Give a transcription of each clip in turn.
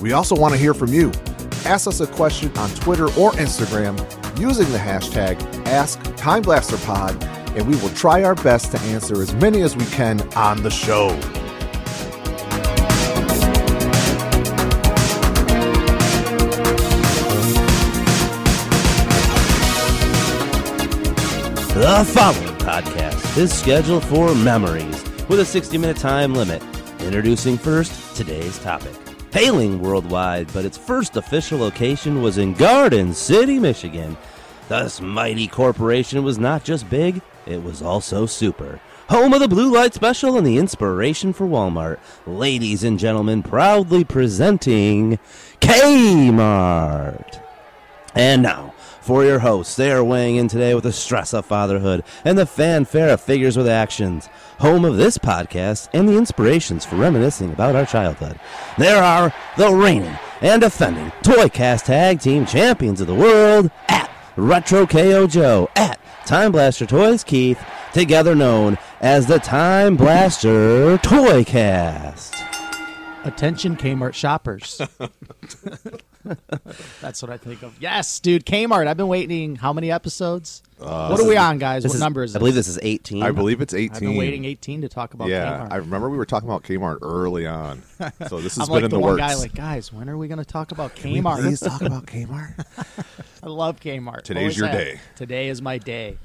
We also want to hear from you. Ask us a question on Twitter or Instagram using the hashtag AskTimeBlasterPod, and we will try our best to answer as many as we can on the show. The following podcast is scheduled for memories with a 60 minute time limit. Introducing first today's topic. Hailing worldwide, but its first official location was in Garden City, Michigan. This mighty corporation was not just big, it was also super. Home of the Blue Light Special and the inspiration for Walmart. Ladies and gentlemen, proudly presenting Kmart. And now, for your hosts, they are weighing in today with the stress of fatherhood and the fanfare of figures with actions. Home of this podcast and the inspirations for reminiscing about our childhood. There are the reigning and defending Toy Cast Tag Team Champions of the World at Retro KO Joe, at Time Blaster Toys Keith, together known as the Time Blaster Toy Cast. Attention Kmart shoppers. That's what I think of. Yes, dude, Kmart. I've been waiting how many episodes? Uh, what are we on, guys? This what is- number is I believe this? this is 18. I believe it's 18. I've been waiting 18 to talk about yeah, Kmart. I remember we were talking about Kmart early on. So this has I'm been like in the, the, one works. guy, like, guys, when are we going to talk about Can we Kmart? Please talk about Kmart. I love Kmart. Today's Always your have. day. Today is my day.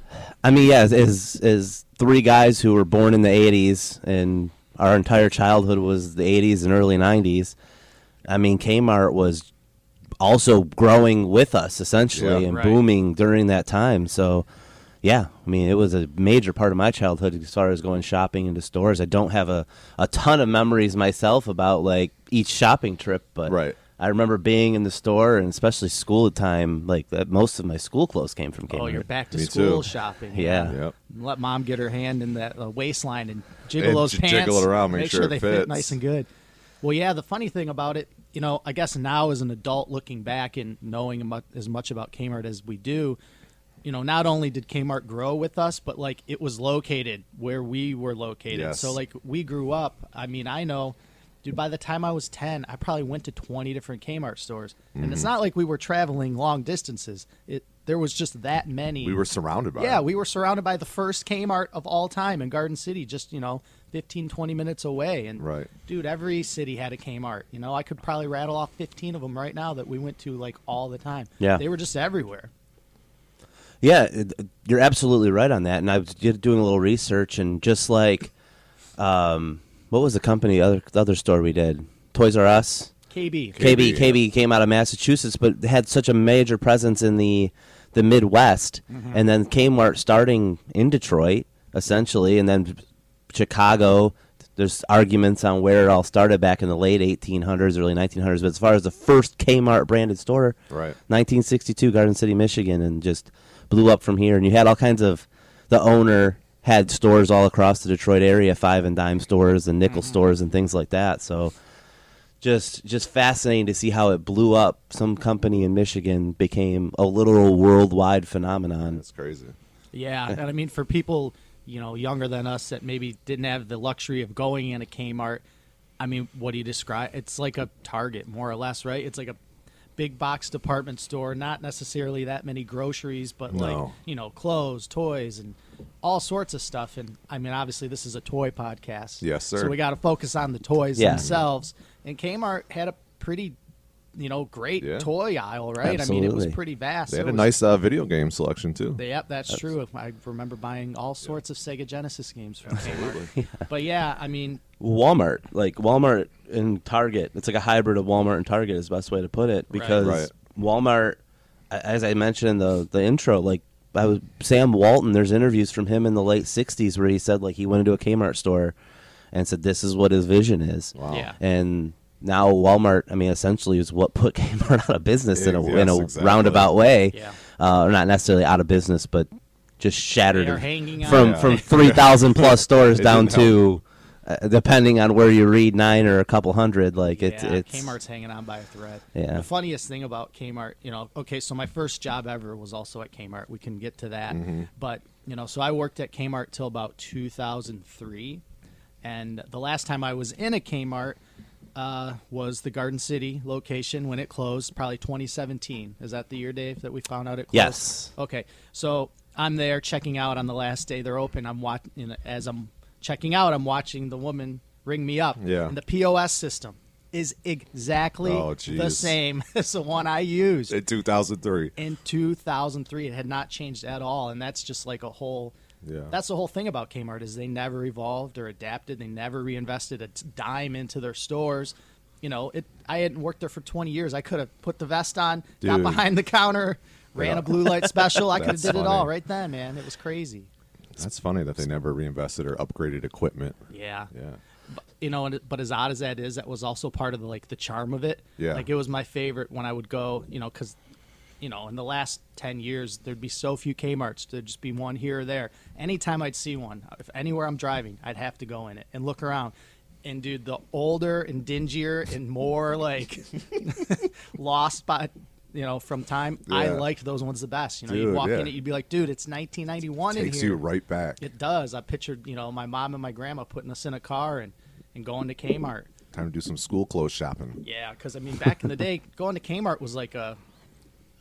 I mean, yeah, as, as as three guys who were born in the '80s and our entire childhood was the '80s and early '90s. I mean, Kmart was also growing with us essentially Yeah. and Right. booming during that time. So, yeah, I mean, it was a major part of my childhood as far as going shopping into stores. I don't have a a ton of memories myself about like each shopping trip, but Right. I remember being in the store and especially school time. Like that, most of my school clothes came from Kmart. Oh, you're back to Me school too. shopping. Yeah. Yep. Let mom get her hand in that uh, waistline and jiggle And those j- pants. jiggle it around, make sure it they fit nice and good. Well, yeah. The funny thing about it, you know, I guess now as an adult looking back and knowing as much about Kmart as we do, you know, not only did Kmart grow with us, but like it was located where we were located. Yes. So like we grew up. I mean, I know. Dude, by the time I was 10, I probably went to 20 different Kmart stores. And Mm-hmm. it's not like we were traveling long distances. It there was just that many. We were surrounded by Yeah, it. we were surrounded by the first Kmart of all time in Garden City, just, you know, 15, 20 minutes away. And, Right. dude, every city had a Kmart. You know, I could probably rattle off 15 of them right now that we went to, like, all the time. Yeah. They were just everywhere. Yeah, you're absolutely right on that. And I was doing a little research, and just like, um, what was the company other the other store we did? Toys R Us. KB. KB yeah. KB came out of Massachusetts, but had such a major presence in the the Midwest, mm-hmm. and then Kmart starting in Detroit essentially, and then Chicago. There's arguments on where it all started back in the late 1800s, early 1900s. But as far as the first Kmart branded store, Right. 1962, Garden City, Michigan, and just blew up from here. And you had all kinds of the owner had stores all across the Detroit area, five and dime stores and nickel mm-hmm. stores and things like that. So just just fascinating to see how it blew up. Some company in Michigan became a literal worldwide phenomenon. That's crazy. Yeah, and I mean for people you know younger than us that maybe didn't have the luxury of going in a Kmart, I mean, what do you describe? It's like a Target, more or less, right? It's like a big box department store, not necessarily that many groceries, but like you know clothes, toys, and all sorts of stuff. And I mean, obviously, this is a toy podcast, Yes, sir. So we got to focus on the toys Yeah. themselves. And Kmart had a pretty you know, great Yeah. toy aisle, right? I mean, it was pretty vast. They had It a was- nice uh, video game selection too. Yep, that's, true. I remember buying all sorts of Sega Genesis games from Kmart. but yeah, I mean, Walmart, like Walmart and Target. It's like a hybrid of Walmart and Target is the best way to put it because Right. Walmart, as I mentioned in the the intro, like I was Sam Walton. There's interviews from him in the late '60s where he said like he went into a Kmart store and said this is what his vision is. Wow. Yeah. And now Walmart, I mean, essentially is what put Kmart out of business in a, Yes, in a exactly. roundabout way. Yeah. Uh, or not necessarily out of business, but just shattered They are hanging on. from Yeah. from three thousand plus stores down to, uh, depending on where you read, nine or a couple hundred. Like it's yeah, it's Kmart's hanging on by a thread. Yeah. The funniest thing about Kmart, you know, okay, so my first job ever was also at Kmart. We can get to that, Mm-hmm. but you know, so I worked at Kmart till about 2003, and the last time I was in a Kmart uh, was the Garden City location when it closed, probably 2017. Is that the year, Dave, that we found out it closed? Yes. Okay, so I'm there checking out on the last day they're open. I'm watching you know, as I'm checking out. I'm watching the woman ring me up. Yeah. And the POS system is exactly Oh, the same as the one I used In 2003. in 2003. It had not changed at all, and that's just like a whole. Yeah. That's the whole thing about Kmart is they never evolved or adapted. They never reinvested a dime into their stores. You know, it. I hadn't worked there for 20 years. I could have put the vest on, got behind the counter, ran Yeah. a blue light special. I could have did it all right then, man. It was crazy. That's funny that they never reinvested or upgraded equipment. Yeah. Yeah. you know, and, but as odd as that is, that was also part of the like the charm of it. Yeah. like it was my favorite when I would go, you know, because you know, in the last ten years, there'd be so few Kmart's. There'd just be one here or there. Anytime I'd see one, if anywhere I'm driving, I'd have to go in it and look around. And dude, the older and dingier and more like lost by. You know, from time, I Yeah. liked those ones the best. You know, you'd walk yeah. in it, you'd be like, "Dude, it's 1991 in Takes here." you right back. It does. I pictured, you know, my mom and my grandma putting us in a car and, and going to Kmart. Time to do some school clothes shopping. Yeah, because I mean, back in the day, going to Kmart was like a,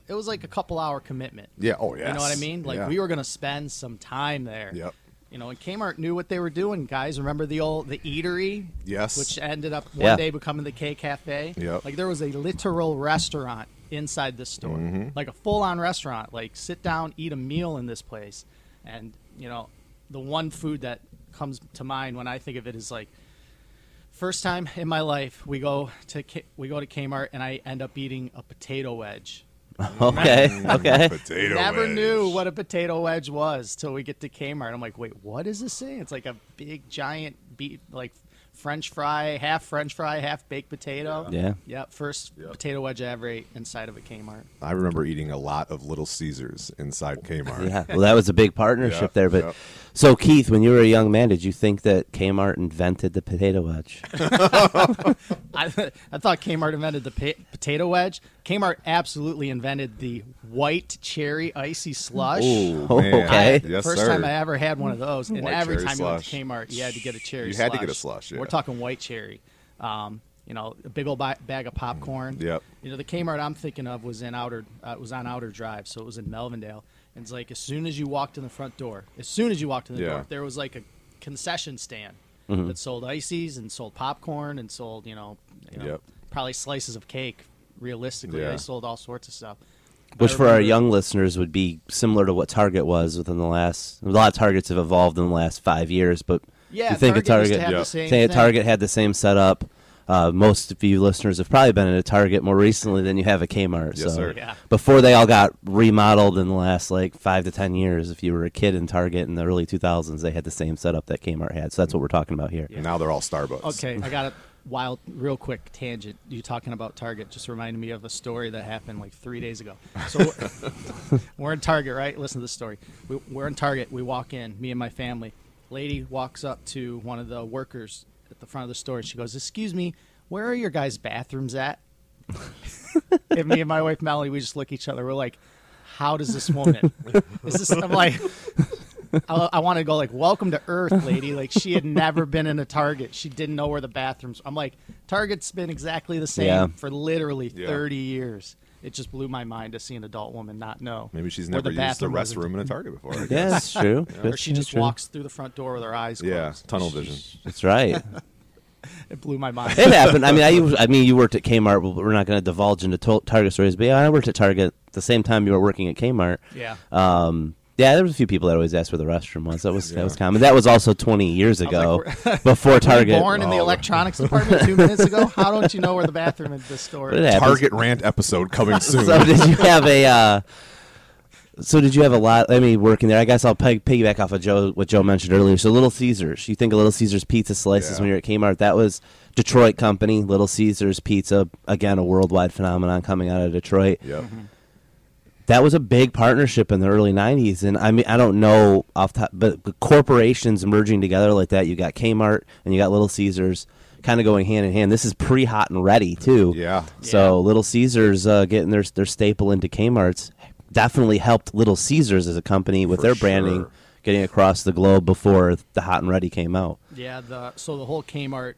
it was like a couple hour commitment. Yeah. Oh, yeah. You know what I mean? Like Yeah. we were gonna spend some time there. Yep. You know, and Kmart knew what they were doing, guys. Remember the old the eatery? Yes. Which ended up one Yeah. day becoming the K Cafe. Yep. Like there was a literal restaurant inside this store, Mm-hmm. like a full on restaurant. Like sit down, eat a meal in this place, and you know, the one food that comes to mind when I think of it is like. First time in my life, we go to K- we go to Kmart and I end up eating a potato wedge. okay. Mm, okay. Potato Never wedge. knew what a potato wedge was till we get to Kmart. I'm like, wait, what is this thing? It's like a big giant beat like French fry, half French fry, half baked potato. Yeah. Yep. First Yep. potato wedge I ever ate inside of a Kmart. I remember eating a lot of Little Caesars inside Kmart. Yeah. Well, that was a big partnership Yeah, there. But yeah. so, Keith, when you were a young man, did you think that Kmart invented the potato wedge? I, I thought Kmart invented the pa- potato wedge. Kmart absolutely invented the white cherry icy slush. Ooh, Oh, man. okay. Yes, First sir. time I ever had one of those, and White every cherry time you went to. Kmart, you had to get a cherry. You had to get a slush, yeah. We're talking white cherry. Um, you know, a big old ba- bag of popcorn. Yep. You know, the Kmart I'm thinking of was in outer, uh, was on Outer Drive, so it was in Melvindale. And it's like as soon as you walked in the front door, as soon as you walked in the Yeah. door, there was like a concession stand Mm-hmm. that sold ices and sold popcorn and sold, you know, you know Yep. probably slices of cake. Realistically, Yeah. they sold all sorts of stuff. Which for our young listeners would be similar to what Target was within the last. A lot of Targets have evolved in the last five years, but Yeah, you think Target a used to Target, have the same say a thing. Target had the same setup. Uh, most of you listeners have probably been in a Target more recently than you have a Kmart. Yes, so sir. Yeah. before they all got remodeled in the last like five to ten years, if you were a kid in Target in the early 2000s, they had the same setup that Kmart had. So that's what we're talking about here. And now they're all Starbucks. Okay, I got a wild, real quick tangent. You talking about Target just reminded me of a story that happened like three days ago. So we're in Target, right? Listen to this story. We, we're in Target. We walk in, me and my family. Lady walks up to one of the workers at the front of the store. and She goes, "Excuse me, where are your guys' bathrooms at?" and me and my wife Melanie, we just look at each other. We're like, "How does this woman?" Is this? I'm like. I, I want to go like, "Welcome to Earth, lady." Like she had never been in a Target. She didn't know where the bathrooms. I'm like, Target's been exactly the same Yeah. for literally Yeah. 30 years. It just blew my mind to see an adult woman not know. Maybe she's where never used the restroom in a Target before. I Yeah, guess. that's true. Or she just true. walks through the front door with her eyes closed. Yeah, tunnel vision. That's right. It blew my mind. it happened. I mean, I, used- I mean, you worked at Kmart. but We're not going to divulge into to- Target stories, but yeah, I worked at Target the same time you were working at Kmart. yeah. Um, yeah, there was a few people that always asked where the restroom was. That was that was common. That was also 20 years ago, like, before Target. born in the Oh. electronics department two minutes ago? How don't you know where the bathroom in the store But it is? happens. Target rant episode coming soon. So did you have a? Uh, So did you have a lot? I mean, working there. I guess I'll peg, piggyback off of Joe what Joe mentioned earlier. So Little Caesars. You think of Little Caesars pizza slices Yeah. when you're at Kmart. That was Detroit company. Little Caesars pizza. Again, a worldwide phenomenon coming out of Detroit. Yep. That was a big partnership in the early '90s, and I mean, I don't know off top, but but corporations merging together like that. You got Kmart and you got Little Caesars, kind of going hand in hand. This is pre hot and ready too. Yeah. So Little Caesars uh, getting their their staple into Kmart's definitely helped Little Caesars as a company with For their branding sure. getting across the globe before the Hot and Ready came out. Yeah, the so the whole Kmart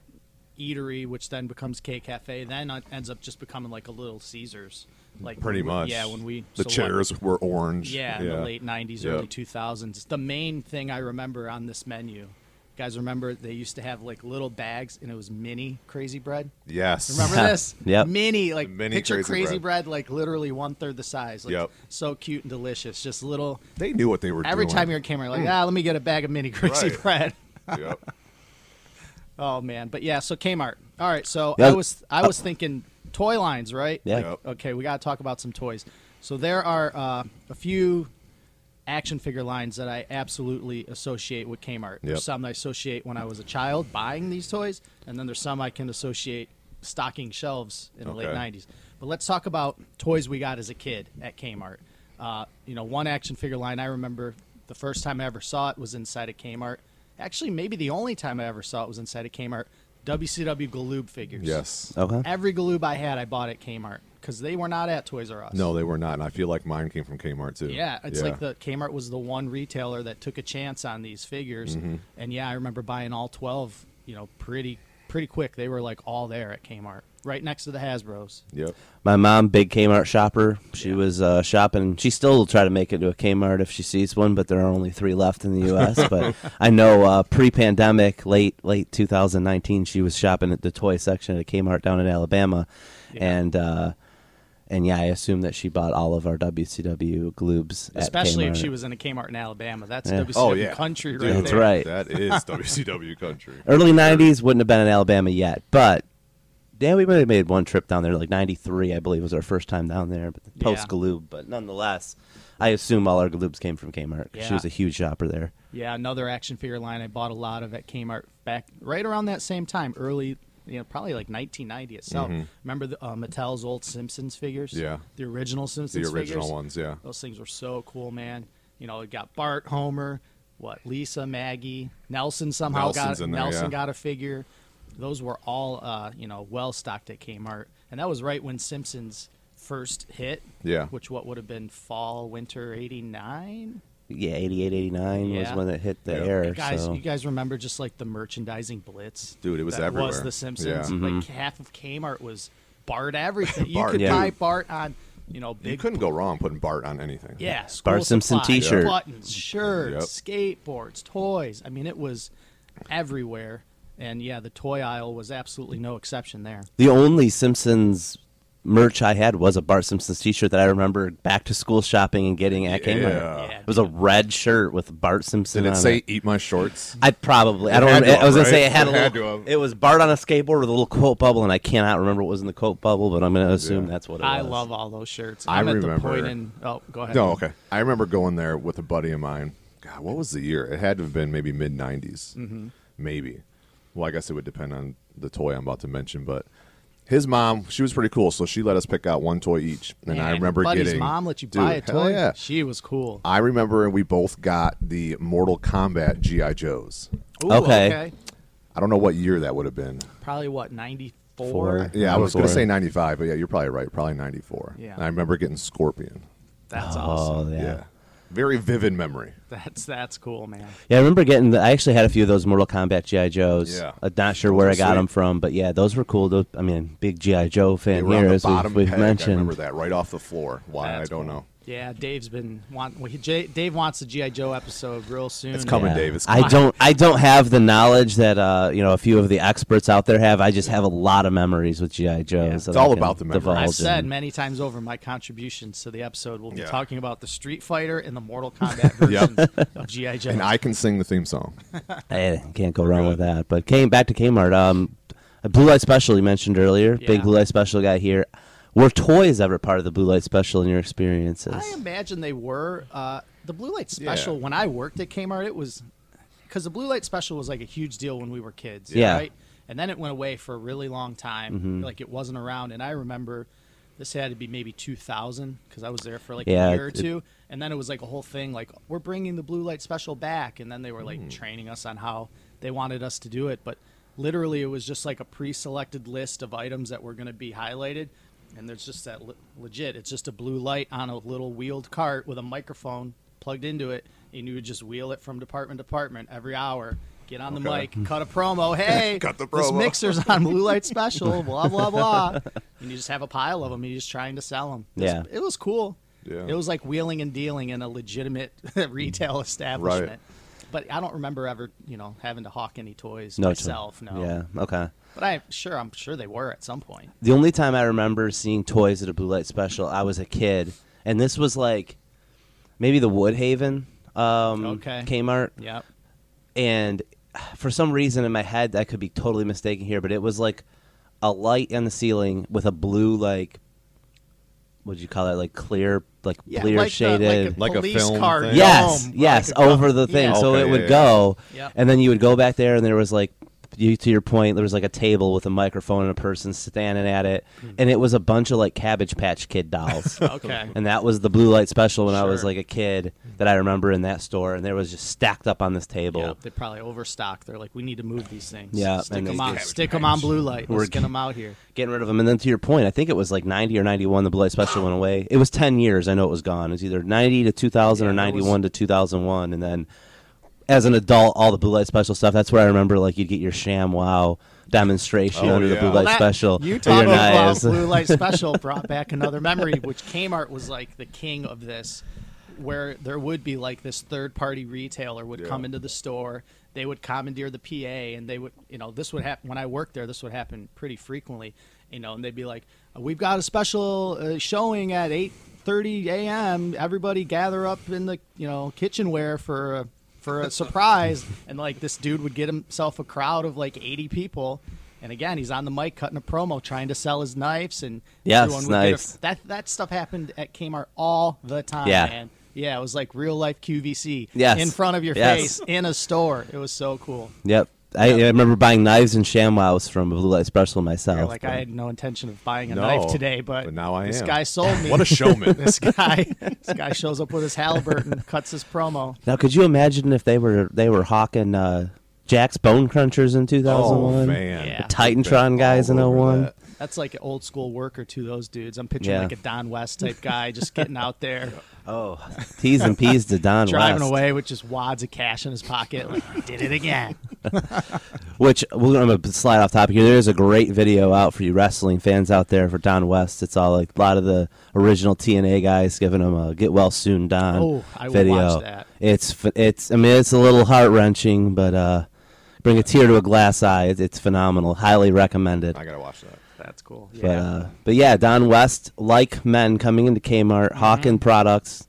eatery, which then becomes K Cafe, then uh, ends up just becoming like a Little Caesars. Like Pretty when we- much. Yeah, when we the so what- chairs were orange. Yeah, in the late '90s, Yep. early 2000s. The main thing I remember on this menu, you guys remember they used to have like little bags, and it was mini Crazy Bread. Yes. Remember this? Yep. Mini, like Mini picture Crazy Crazy, Bread. bread. like literally one third the size. Like, Yep. So cute and delicious. Just little. They knew what they were Every doing. time you're at Kmart, like ah, let me get a bag of mini Crazy Right. bread. Yep. Oh man, but yeah. So Kmart. All right. So Yeah. I was I was thinking toy lines, right? Yeah. Yep. Okay, we got to talk about some toys. So there are uh, a few action figure lines that I absolutely associate with Kmart. Yep. There's some I associate when I was a child buying these toys, and then there's some I can associate stocking shelves in the late Okay. '90s. But let's talk about toys we got as a kid at Kmart. Uh, you know, one action figure line I remember the first time I ever saw it was inside a Kmart. Actually, maybe the only time I ever saw it was inside a Kmart. WCW Galoob figures. Yes. Okay. Every Galoob I had, I bought at Kmart because they were not at Toys R Us. No, they were not. And I feel like mine came from Kmart too. Yeah, it's like the Kmart was the one retailer that took a chance on these figures, Mm-hmm. and yeah, I remember buying all twelve. You know, pretty pretty quick. They were like all there at Kmart, right next to the Hasbro's. Yep. My mom, big Kmart shopper. She was uh, shopping. She still will try to make it to a Kmart if she sees one, but there are only three left in the U.S. but I know uh, pre-pandemic, late late 2019, she was shopping at the toy section at a Kmart down in Alabama, and uh, and yeah, I assume that she bought all of our WCW Galoobs. at Especially if she was in a Kmart in Alabama. That's Yeah. WCW Oh yeah. country Dude, right That's there. right. That is WCW country. Early '90s wouldn't have been in Alabama yet, but yeah, we might have made one trip down there. Like '93, I believe, was our first time down there, but Yeah. post Galoob. But nonetheless, I assume all our Galoobs came from Kmart. 'cause She was a huge shopper there. Yeah, another action figure line I bought a lot of at Kmart back right around that same time, early, you know, probably like 1990 itself. Remember the, uh, Mattel's old Simpsons figures? Mm-hmm. Yeah. the original Simpsons. The original figures? ones, yeah. Those things were so cool, man. You know, it got Bart, Homer, what Lisa, Maggie, Nelson somehow Nelson's got there, Nelson yeah. got a figure. Those were all uh, you know well stocked at Kmart, and that was right when Simpsons first hit. Yeah. Which what would have been fall winter '89. Yeah, 88, 89 was Yeah. when it hit the Yeah. air. You guys, so. you guys remember just like the merchandising blitz? Dude, it was that everywhere. Was the Simpsons? Yeah. Mm-hmm. Like half of Kmart was Bart everything. You Bart, could yeah. buy Bart on, you know, big. You couldn't go wrong putting Bart on anything. Yeah, school Bart Simpson supplies, t-shirt. buttons, shirts, skateboards, toys. I mean, it was everywhere. And yeah, the toy aisle was absolutely no exception there. the only Simpsons merch I had was a Bart Simpsons T-shirt that I remember back to school shopping and getting at Kmart. Yeah. Yeah, It was a red shirt with Bart Simpson. Did it on say it. "Eat my shorts"? I probably. I don't. Remember, to I was gonna have, say it had a had little. to. It was Bart on a skateboard with a little quote bubble, and I cannot remember what was in the quote bubble, but I'm gonna assume Yeah. that's what it was. I was. love all those shirts. I I'm at the remember- point in. Oh, go ahead. No, okay. I remember going there with a buddy of mine. God, what was the year? It had to have been maybe mid '90s, Mm-hmm. maybe. Well, I guess it would depend on the toy I'm about to mention, but his mom, she was pretty cool, so she let us pick out one toy each, and I remember your buddy's getting. mom let you Dude, buy a hell toy. Yeah, She was cool. I remember we both got the Mortal Kombat GI Joes. Ooh, Okay. okay. I don't know what year that would have been. Probably what ninety Four. four. Yeah, I was going to say 95, but yeah, you're probably right. Probably 94. Yeah. And I remember getting Scorpion. That's Oh awesome. yeah. Yeah. Very vivid memory. That's that's cool, man. Yeah, I remember getting. The, I actually had a few of those Mortal Kombat GI Joes. Yeah. I'm not sure where I got sweet. them from, but yeah, those were cool. Those, I mean, big GI Joe They fan were on here, the as we've, we've peg. I mentioned. remember that right off the floor. Why That's I don't cool. know. Yeah, Dave's been want. Well, he, J, Dave wants a GI Joe episode real soon. It's coming, Yeah. Dave. It's I don't. I don't have the knowledge that uh, you know a few of the experts out there have. I just have a lot of memories with GI Joes. It's all about the memories. I've said many times over my contributions to the episode. We'll be Yeah. talking about the Street Fighter and the Mortal Kombat versions of GI Joe. And I can sing the theme song. Hey, can't go wrong with that. But came back to Kmart. Um, a blue light special you mentioned earlier. Yeah. Big blue light special guy here. Were toys ever part of the blue light special in your experiences? I imagine they were. Uh, the blue light special Yeah. when I worked at Kmart, it was because the blue light special was like a huge deal when we were kids. Yeah. Right? And then it went away for a really long time. Mm-hmm. Like it wasn't around. And I remember this had to be maybe 2000 because I was there for like Yeah, a year or it- two. And then it was like a whole thing like we're bringing the blue light special back. And then they were like training us on how they wanted us to do it. But literally, it was just like a pre-selected list of items that were going to be highlighted. And there's just that le- legit. It's just a blue light on a little wheeled cart with a microphone plugged into it, and you would just wheel it from department to department every hour. Get on the Okay. mic, cut a promo. Hey, Cut the this mixer's on blue light special. Blah blah blah. and you just have a pile of them. And you're just trying to sell them. Yeah. it was cool. Yeah. It was like wheeling and dealing in a legitimate retail establishment. But I don't remember ever, you know, having to hawk any toys no, myself. No. Yeah. Okay. But I'm sure I'm sure they were at some point. The only time I remember seeing toys at a blue light special, I was a kid, and this was like maybe the Woodhaven um, Okay. Kmart, Yep. and for some reason in my head, I could be totally mistaken here, but it was like a light on the ceiling with a blue like what'd you call it, like clear, like Yeah, clear like the- shaded. like a, Like a film car thing? dome, Yes, like yes, a over the thing. Yeah. So Okay, it would yeah, go, Yep. and then you would go back there, and there was like, you to your point, there was like a table with a microphone and a person standing at it, and it was a bunch of like Cabbage Patch Kid dolls. Okay. And that was the blue light special when I was Sure. like a kid that I remember in that store, and there was just stacked up on this table. Yeah, they probably overstocked. They're like, we need to move these things. Yeah, stick and them they- on, Cabbage stick 'em on blue light. We're Let's get them out here. getting rid of them. And then to your point, I think it was like 90 or 91 the Blue Light Special went away. It was 10 years. I know it was gone. It was either 90 to 2000 or Yeah, that was- 91 to 2001. And then as an adult, all the Blue Light Special stuff, that's where I remember like you'd get your ShamWow demonstration Oh, under the yeah. Blue Well, Light that- Special. You with talking your about knives. blue light special brought back another memory, which Kmart was like the king of this, where there would be like this third party retailer would Yeah. come into the store. They would commandeer the PA, and they would, you know, this would happen when I worked there. This would happen pretty frequently, you know, and they'd be like, "We've got a special uh, showing at eight thirty a.m. Everybody gather up in the, you know, kitchenware for." A, for a surprise, and like this dude would get himself a crowd of like 80 people, and again he's on the mic cutting a promo, trying to sell his knives, and Yes, everyone would get a- that that stuff happened at Kmart all the time, Yeah. man. Yeah, it was like real life QVC Yes. in front of your Yes. face in a store. It was so cool. Yep. I, I remember buying knives and ShamWows from a Blue Light Special myself. You're like I had no intention of buying a No, knife today, but, but now I this am. guy sold me. What a showman. this guy, this guy shows up with his Halliburton, and cuts his promo. now, could you imagine if they were they were hawking uh, Jakks Bone Crunchers in 2001? Oh man, Yeah. TitanTron guys in All over 01? that. That's like an old school worker to those dudes. I'm picturing Yeah. like a Don West type guy just getting out there, Oh, T's and P's to Don driving West. away with just wads of cash in his pocket. Like, I did it again. Which we're going to slide off topic here. There's a great video out for you wrestling fans out there for Don West. It's all like a lot of the original TNA guys giving him a "Get Well Soon, Don" Oh, I will video. watch that. It's it's I mean it's a little heart wrenching, but uh, bring a tear to a glass eye. It's, it's phenomenal. Highly recommended. I gotta watch that. That's cool. Yeah. But uh, but yeah, Don West, like men coming into Kmart, Mm-hmm. hawking products,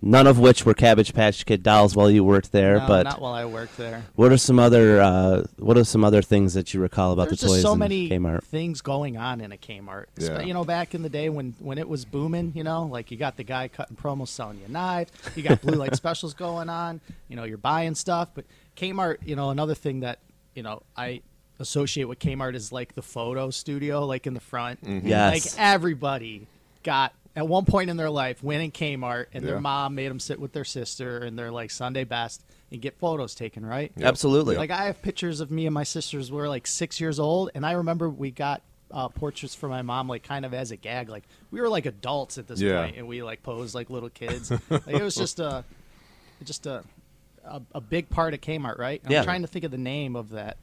none of which were Cabbage Patch Kid dolls while you worked there. no, but not while I worked there. what are some other uh, what are some other things that you recall about There's the toys just so in many Kmart? things going on in a Kmart. Yeah. You know, back in the day when when it was booming, you know, like you got the guy cutting promos selling you a knife, you got blue light specials going on, you know, you're buying stuff. But Kmart, you know, another thing that you know I associate with Kmart is like the photo studio, like in the front. Yes. Like everybody got at one point in their life went in Kmart and Yeah. their mom made them sit with their sister and their like Sunday best and get photos taken, right? Absolutely. Like I have pictures of me and my sisters. We're like six years old, and I remember we got uh, portraits for my mom, like kind of as a gag. Like we were like adults at this Yeah. point, and we like posed like little kids. like, it was just a, just a, a, a big part of Kmart, right? I'm Yeah. trying to think of the name of that,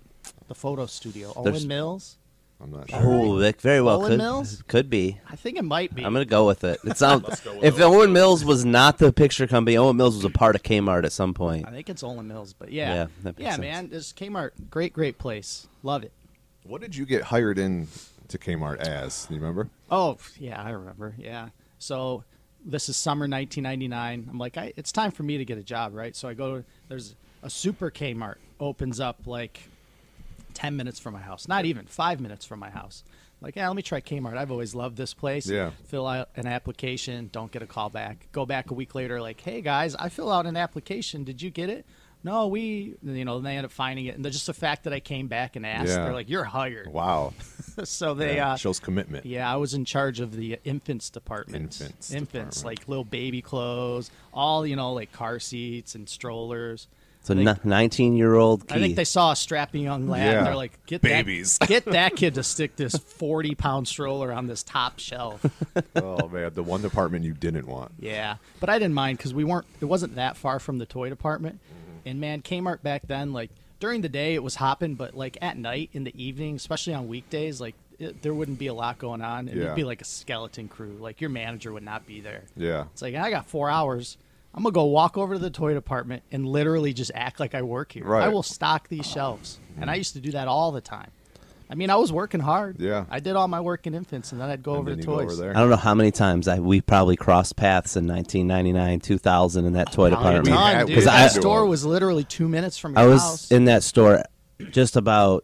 the photo studio. There's- Owen Mills. I'm not oh, sure. Oh, it very well Owen could Mills? could be. I think it might be. I'm gonna go with it. It sounds. Let's go with if Owen Owen Mills was not the picture company, Owen Mills was a part of Kmart at some point. I think it's Olan Mills, but yeah, Yeah, that makes yeah, sense. man. This Kmart, great, great place. Love it. What did you get hired in to Kmart as? Do you remember? Oh, yeah, I remember. Yeah. So this is summer 1999. I'm like, I, it's time for me to get a job, right? So I go. There's a super Kmart opens up like 10 minutes from my house. Not even five minutes from my house. Like, yeah, let me try Kmart. I've always loved this place. Yeah. Fill out an application. Don't get a call back. Go back a week later. Like, hey guys, I fill out an application. Did you get it? No, we. You know, they end up finding it, and just the fact that I came back and asked, Yeah. they're like, you're hired. Wow. so they. Yeah, uh, shows commitment. yeah, I was in charge of the infants department. Infants infants, department. like little baby clothes, all you know, like car seats and strollers. So nineteen-year-old I think they saw a strappy young lad, Yeah. and they're like, "Get Babies. that, get that kid to stick this forty-pound stroller on this top shelf." oh man, the one department you didn't want. yeah, but I didn't mind because we weren't. It wasn't that far from the toy department, Mm-hmm. and man, Kmart back then, like during the day, it was hopping, but like at night, in the evening, especially on weekdays, like it, there wouldn't be a lot going on, it'd be like a skeleton crew. Like your manager would not be there. Yeah. It's like I got four hours. I'm gonna go walk over to the toy department and literally just act like I work here. Right. I will stock these shelves, and I used to do that all the time. I mean, I was working hard. Yeah. I did all my work in infants, and then I'd go And over then to toys. over there. I don't know how many times I, we probably crossed paths in 1999, 2000 in that toy department. Because had- That store was literally two minutes from your I was house. in that store just about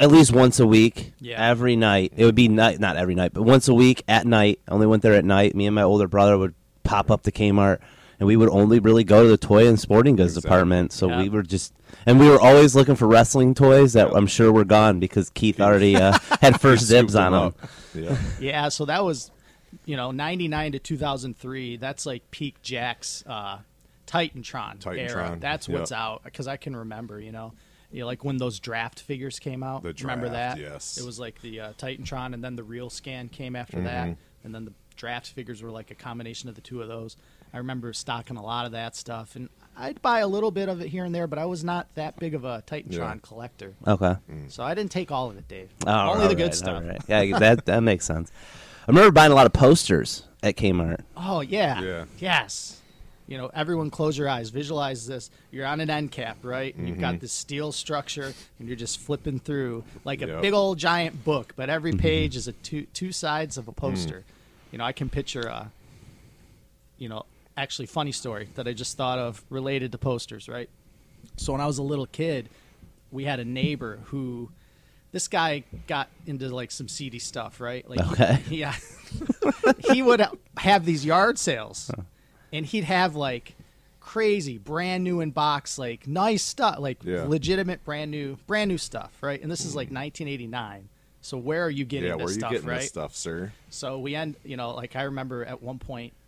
at least once a week. Yeah. Every night. It would be night, not every night, but once a week at night. I only went there at night. Me and my older brother would pop up to Kmart, and we would only really go to the toy and sporting goods Exactly. department. So Yeah. we were just, and we were always looking for wrestling toys that Yep. I'm sure were gone because Keith already uh, had first dibs on them. up. Yeah. yeah, so that was, you know, 99 to 2003. That's like peak Jakks uh, TitanTron, era. That's what's yep. out because I can remember, you know. You know, like when those draft figures came out. The remember that? yes. It was like the uh, TitanTron, and then the real scan came after Mm-hmm. that, and then the draft figures were like a combination of the two of those. I remember stocking a lot of that stuff, and I'd buy a little bit of it here and there, but I was not that big of a TitanTron Yeah. collector, Okay. so I didn't take all of it, Dave. All Only the right, good all stuff. right. Yeah, that that makes sense. I remember buying a lot of posters at Kmart. Oh yeah. Yeah. Yes. You know, everyone close your eyes. Visualize this. You're on an end cap, right? And you've got mm-hmm. this steel structure and you're just flipping through like a Yep. big old giant book, but every mm-hmm. page is a two two sides of a mm-hmm. poster. You know, I can picture a you know, actually funny story that I just thought of related to posters, right? So when I was a little kid, we had a neighbor who this guy got into like some seedy stuff, right? Like he- Okay. yeah. he would have these yard sales and he'd have like crazy brand new in box like nice stuff like Yeah. legitimate brand new brand new stuff right and this is like 1989 so where are you getting Yeah, this where are you stuff getting right this stuff, sir? so we end, you know, like I remember at one point s-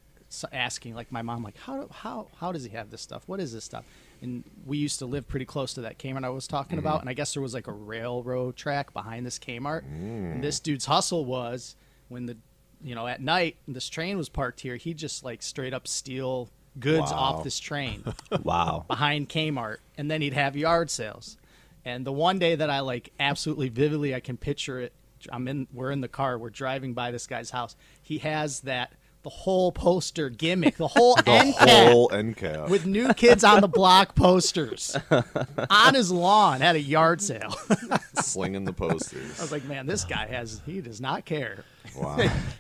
asking, like my mom, like how do- how how does he have this stuff? What is this stuff? And we used to live pretty close to that Kmart I was talking Mm-hmm. about, and I guess there was like a railroad track behind this Kmart. Mm. And this dude's hustle was when the, you know, at night this train was parked here, he'd just like straight up steal goods Wow. off this train Wow. behind Kmart, and then he'd have yard sales. And the one day that I like absolutely vividly, I can picture it. I'm in, we're in the car, we're driving by this guy's house. He has that the whole poster gimmick, the whole The end cap whole end cap. with new kids on the block posters on his lawn at a yard sale. slinging the posters. I was like, man, this guy has he does not care. wow.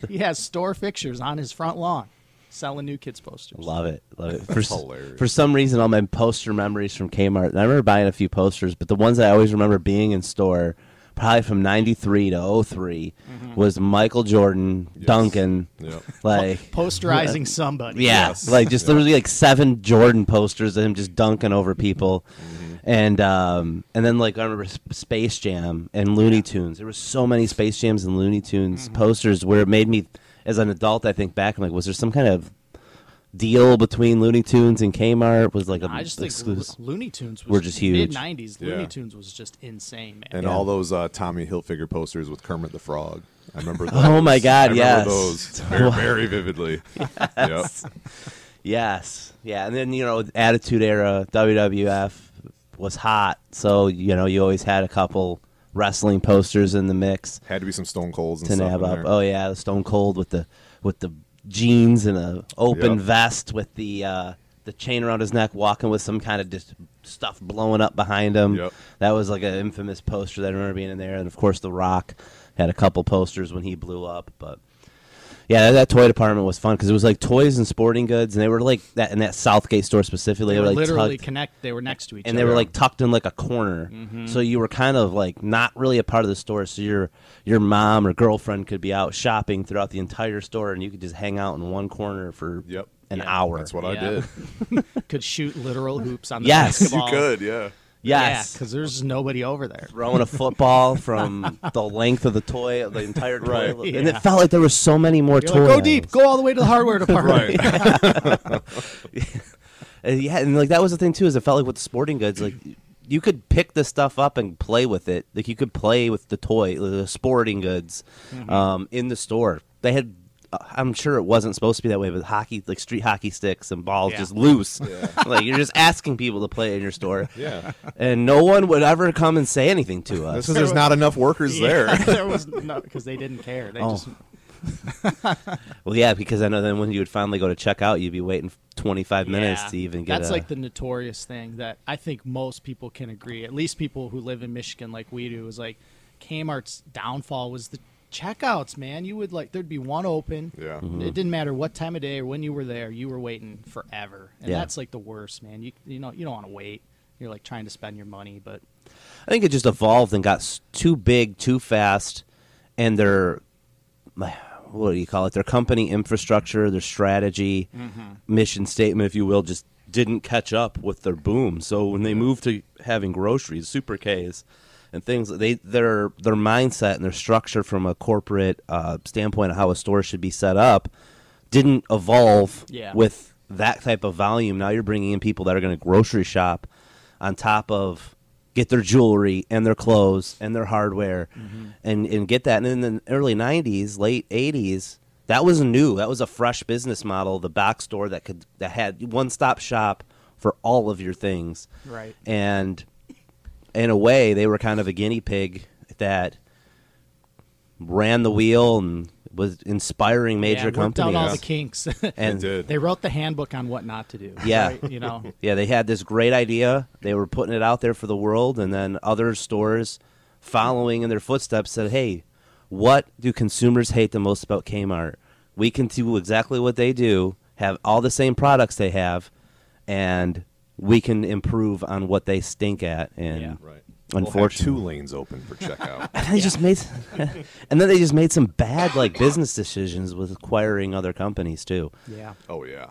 He has store fixtures on his front lawn selling new kids posters. Love it, love it. For, hilarious. for some reason, all my poster memories from Kmart. and I remember buying a few posters, but the ones I always remember being in store, probably from '93 to 3 Mm-hmm. was Michael Jordan, Duncan, Yep. like Posterizing somebody. yeah, Yes. like just there was like seven Jordan posters of him just dunking over people, Mm-hmm. and um and then like I remember Space Jam and Looney Tunes. There was so many Space Jams and Looney Tunes Mm-hmm. posters where it made me, as an adult, I think back and like, was there some kind of deal between Looney Tunes and Kmart? Was like a I just think exclusive. Lo- Looney Tunes was Were just huge. Mid '90s, Yeah. Looney Tunes was just insane, man. And Yeah. all those uh, Tommy Hilfiger posters with Kermit the Frog. I remember those. Oh my God, I remember yes. those very, very vividly. Yep. Yes, yeah, and then you know, Attitude Era WWF was hot, so you know you always had a couple wrestling posters in the mix. Had to be some Stone Colds and to stuff nab in up. there. Oh yeah, the Stone Cold with the with the jeans and a open Yep. vest with the uh, the chain around his neck, walking with some kind of just stuff blowing up behind him. Yep. That was like an infamous poster that I remember being in there, and of course The Rock had a couple posters when he blew up. But Yeah, that toy department was fun because it was like toys and sporting goods, and they were like that in that Southgate store specifically. They were like literally tucked- connect. They were next to each and other. And they were like tucked in like a corner, Mm-hmm. so you were kind of like not really a part of the store. So your your mom or girlfriend could be out shopping throughout the entire store, and you could just hang out in one corner for Yep. an Yeah. hour. That's what I did. could shoot literal hoops on the Yes. You could. yeah. Yes, because there's nobody over there. throwing a football from the length of the toy, the entire toy, Right. and Yeah. it felt like there was so many more You're toys. like, go deep, go all the way to the hardware department. Right. And yeah, and like that was the thing too, is it felt like with the sporting goods, like you could pick the stuff up and play with it. Like you could play with the toy, the sporting goods, Mm-hmm. um, in the store. They had, Uh, I'm sure it wasn't supposed to be that way, but hockey, like street hockey sticks and balls, Yeah. just loose. Yeah. like you're just asking people to play in your store, Yeah. and no one would ever come and say anything to us. Because there's not enough workers there. there was no because they didn't care. They Oh. just Well, yeah, because I know then when you would finally go to check out, you'd be waiting 25 minutes Yeah. to even get. That's a, like the notorious thing that I think most people can agree. At least people who live in Michigan, like we do, is like Kmart's downfall was the checkouts. Man, you would like there'd be one open. Yeah. Mm-hmm. It didn't matter what time of day or when you were there, you were waiting forever, and Yeah. that's like the worst, man. You you know you don't want to wait. You're like trying to spend your money, but I think it just evolved and got too big too fast, and their what do you call it? Their company infrastructure, their strategy, mission statement, if you will, just didn't catch up with their boom. So when they moved to having groceries, super K's, and things, they their their mindset and their structure from a corporate uh, standpoint of how a store should be set up didn't evolve Yeah. with that type of volume. Now you're bringing in people that are going to grocery shop on top of get their jewelry and their clothes and their hardware and, and get that. And in the early 90s, late 80s, that was new. That was a fresh business model, the box store that could that had one-stop shop for all of your things. Right. And in a way, they were kind of a guinea pig that ran the wheel and was inspiring major yeah, worked companies. out all the kinks. and It did. they wrote the handbook on what not to do. Yeah. right? you know. Yeah, they had this great idea. They were putting it out there for the world, and then other stores following in their footsteps said, "Hey, what do consumers hate the most about Kmart? We can do exactly what they do, have all the same products they have, and we can improve on what they stink at." And Yeah. Right. Unfortunately. We'll have two lanes open for checkout. and they just made, and then they just made some bad like business decisions with acquiring other companies too. Yeah. oh yeah.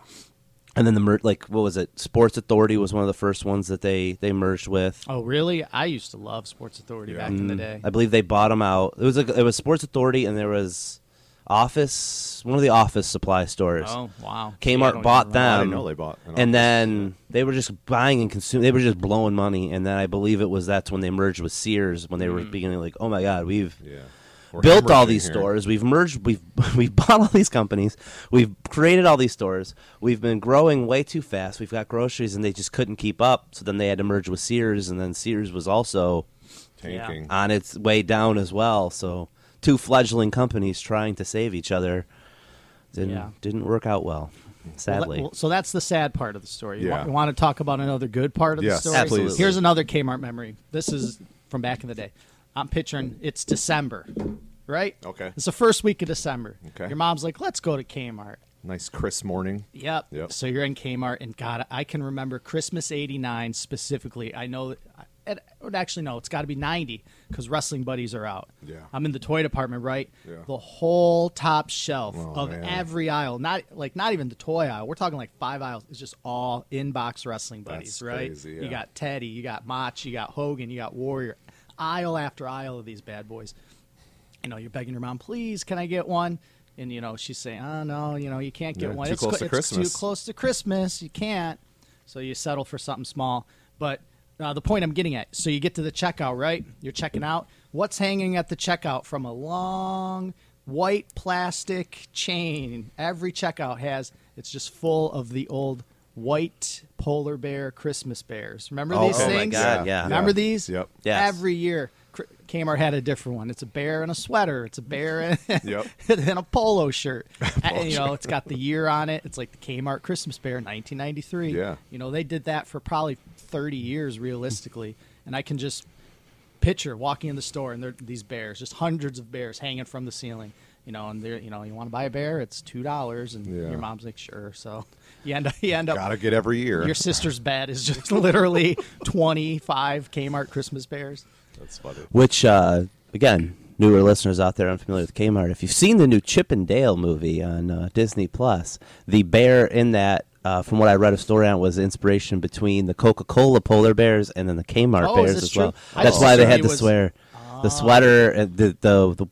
And then the mer- like what was it? Sports Authority was one of the first ones that they they merged with. Oh, really? I used to love Sports Authority Yeah. back in the mm. day. I believe they bought them out. It was like it was Sports Authority, and there was Office, one of the office supply stores. Oh, wow. Kmart bought remember. I them. didn't know they bought. an and then they were just buying and consuming. They were just blowing money, and then I believe it was that's when they merged with Sears when they were mm. beginning like, oh my god, we've yeah. We're built all hemorrhaging these here. stores. We've merged. We've we've bought all these companies. We've created all these stores. We've been growing way too fast. We've got groceries, and they just couldn't keep up. So then they had to merge with Sears, and then Sears was also tanking. on its way down as well. So two fledgling companies trying to save each other didn't Yeah. didn't work out well. Well, Sadly, that- well, so that's the sad part of the story. You, Yeah. want, you want to talk about another good part of Yes, the story? Absolutely. Here's another Kmart memory. This is from back in the day. I'm picturing it's December, right? Okay. It's the first week of December. Okay. Your mom's like, let's go to Kmart. Nice crisp morning. Yep. Yep. So you're in Kmart, and God, I can remember Christmas '89 specifically. I know, it, actually no, it's got to be '90 because Wrestling Buddies are out. Yeah. I'm in the toy department, right? Yeah. The whole top shelf Oh, of man. every aisle, not like not even the toy aisle. We're talking like five aisles. It's just all inbox Wrestling Buddies, That's right? crazy, You got Teddy, you got Mach, you got Hogan, you got Warrior, aisle after aisle of these bad boys you know, you're begging your mom, please, can I get one? And you know, she's saying, oh no, you know, you can't get Yeah, one. too it's close clo- to it's Christmas." too close to Christmas. You can't. So you settle for something small. But uh, the point I'm getting at, so you get to the checkout, right? You're checking out. What's hanging at the checkout from a long white plastic chain? Every checkout has. It's just full of the old white polar bear Christmas bears. Remember Oh, these oh my things? God, yeah. Remember these? Yep. Yes. Every year, Cr- Kmart had a different one. It's a bear in a sweater. It's a bear in, Yep. in a polo shirt. And, you know, it's got the year on it. It's like the Kmart Christmas bear, 1993. Yeah. You know, they did that for probably 30 years realistically. And I can just picture walking in the store and there these bears, just hundreds of bears hanging from the ceiling. you know, and they're you know, you want to buy a bear, it's two dollars, and Yeah. your mom's like, sure. So you end up you end up Gotta get every year. your sister's bed is just literally twenty five Kmart Christmas bears. That's funny. Which, uh, again, newer listeners out there unfamiliar with Kmart, if you've seen the new Chip and Dale movie on uh, Disney Plus, the bear in that, uh, from what I read a story on, was inspiration between the Coca Cola polar bears and then the Kmart Oh, bears as true? well. I That's why they had he to was- swear. The sweater, uh, the, the, the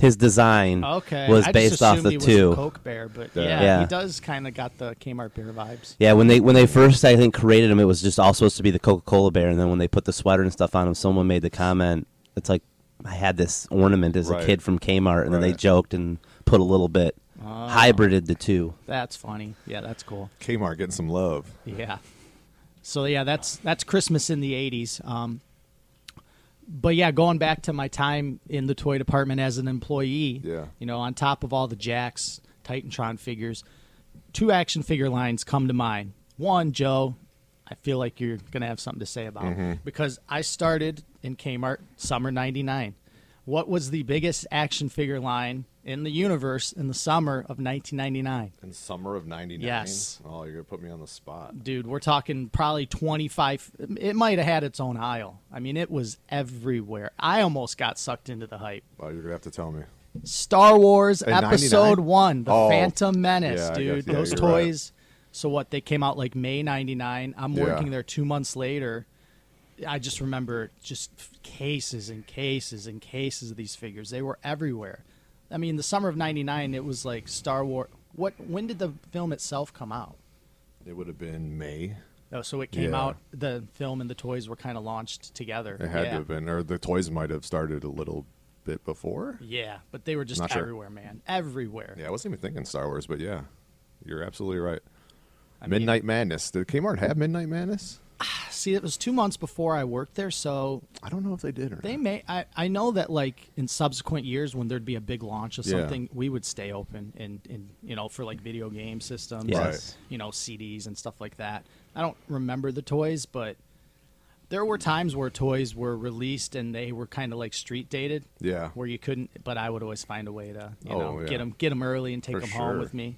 his design Okay, was I based just off the he was two. a Coke bear, but Yeah. yeah, Yeah. he does kind of got the Kmart bear vibes. Yeah, when they when they first I think created him, it was just all supposed to be the Coca Cola bear, and then when they put the sweater and stuff on him, someone made the comment, "It's like I had this ornament as Right. a kid from Kmart," and then they joked and put a little bit hybrided the two. That's funny. Yeah, that's cool. Kmart getting some love. Yeah. So yeah, that's that's Christmas in the '80s. Um, but yeah, going back to my time in the toy department as an employee, Yeah. you know, on top of all the Jakks, TitanTron figures, two action figure lines come to mind. One, Joe, I feel like you're gonna have something to say about Mm-hmm. because I started in Kmart summer '99. What was the biggest action figure line in the universe in the summer of 1999? In summer of '99. Yes. Oh, you're gonna put me on the spot. dude we're talking probably 25 it might have had its own aisle i mean it was everywhere i almost got sucked into the hype Oh, you're gonna have to tell me. star wars In episode 99? 1 the Oh. phantom menace Yeah, dude guess- yeah, those you're right. toys so what they came out like may 99 i'm Yeah. working there two months later i just remember just cases and cases and cases of these figures they were everywhere i mean the summer of 99 it was like star wars what when did the film itself come out It would have been May. Oh, so it came Yeah. out. The film and the toys were kind of launched together. It had yeah. to have been, or the toys might have started a little bit before. Yeah, but they were just Not sure. everywhere, man. Everywhere. Yeah, I wasn't even thinking Star Wars, but yeah, you're absolutely right. I mean- Midnight Madness. Did Kmart have Midnight Madness? See, it was two months before I worked there, so I don't know if they did or they not. may. I, I know that like in subsequent years when there'd be a big launch of Yeah. something, we would stay open and, and you know for like video game systems, Yes. and, Right. you know CDs and stuff like that. I don't remember the toys, but there were times where toys were released and they were kind of like street dated. Yeah. where you couldn't. But I would always find a way to you Oh, know yeah. get them get them early and take For them sure. home with me.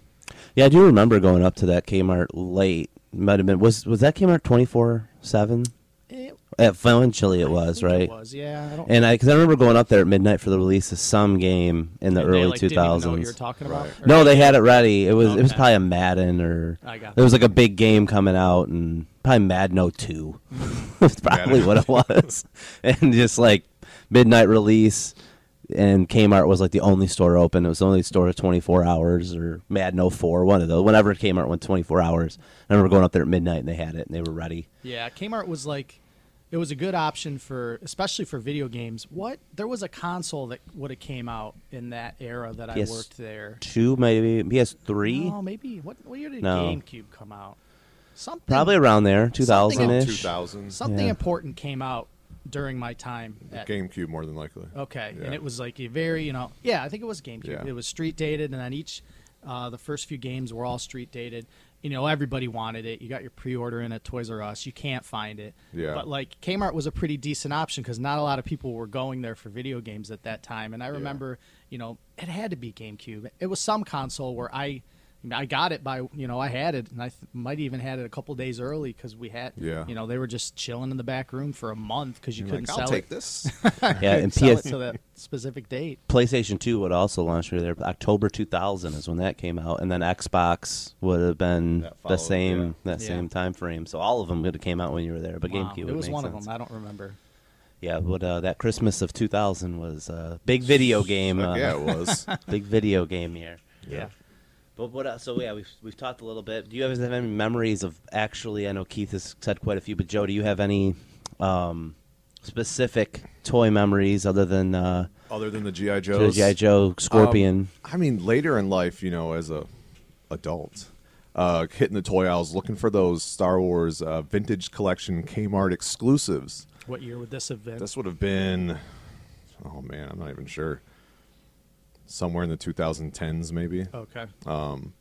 Yeah, I do remember going up to that Kmart late. Might have been was was that Kmart twenty four seven? It, Eventually, it was I think right. It was, yeah. I don't. And I, because I remember going up there at midnight for the release of some game in the and they, early like, two didn't know what you were talking about. Right. No, they had it ready. It was it was probably a Madden or I got there was like a big game coming out and probably Madden 02. That's probably what it was. and just like midnight release and Kmart was like the only store open. It was the only store 24 hours or Madden 04, one of those. Whenever Kmart went 24 hours. I remember going up there at midnight and they had it and they were ready. Yeah, Kmart was like, it was a good option for, especially for video games. What there was a console that would have came out in that era that I worked there. Two maybe PS3, No, maybe what, what year did No. GameCube come out? Something probably around there, 2000 ish. 2000. something Yeah. important came out during my time at GameCube more than likely. Okay, Yeah. and it was like a very, you know, yeah, I think it was GameCube. Yeah. It was street dated, and then each, uh, the first few games were all street dated. You know, everybody wanted it. You got your pre-order in at Toys R Us. You can't find it. Yeah. But like Kmart was a pretty decent option because not a lot of people were going there for video games at that time. And I remember, you know, it had to be GameCube. It was some console where I. I got it by you know I had it and I th- might even had it a couple days early because we had Yeah. you know they were just chilling in the back room for a month because you You're couldn't like, I'll sell take it this. Yeah, and sell it PS to that specific date. PlayStation 2 would also launch through there. October 2000 is when that came out, and then Xbox would have been That the followed, same yeah. that Yeah. same time frame. So all of them would have came out when you were there, but Wow. GameCube It would was make one sense. of them. I don't remember. Yeah, but uh, that Christmas of 2000 was a big video game. Uh, yeah, it was. big video game year. Yeah. But what? else- So yeah, we've we've talked a little bit. Do you guys have any memories of actually? I know Keith has said quite a few, but Joe, do you have any um, specific toy memories other than uh, Other than the GI Joes, GI Joe Scorpion? I mean, later in life, you know, as a adult, uh, hitting the toy aisles looking for those Star Wars uh, vintage collection Kmart exclusives. What year would this have been? This would have been, oh man, I'm not even sure. Somewhere in the 2010s, maybe. okay. Um,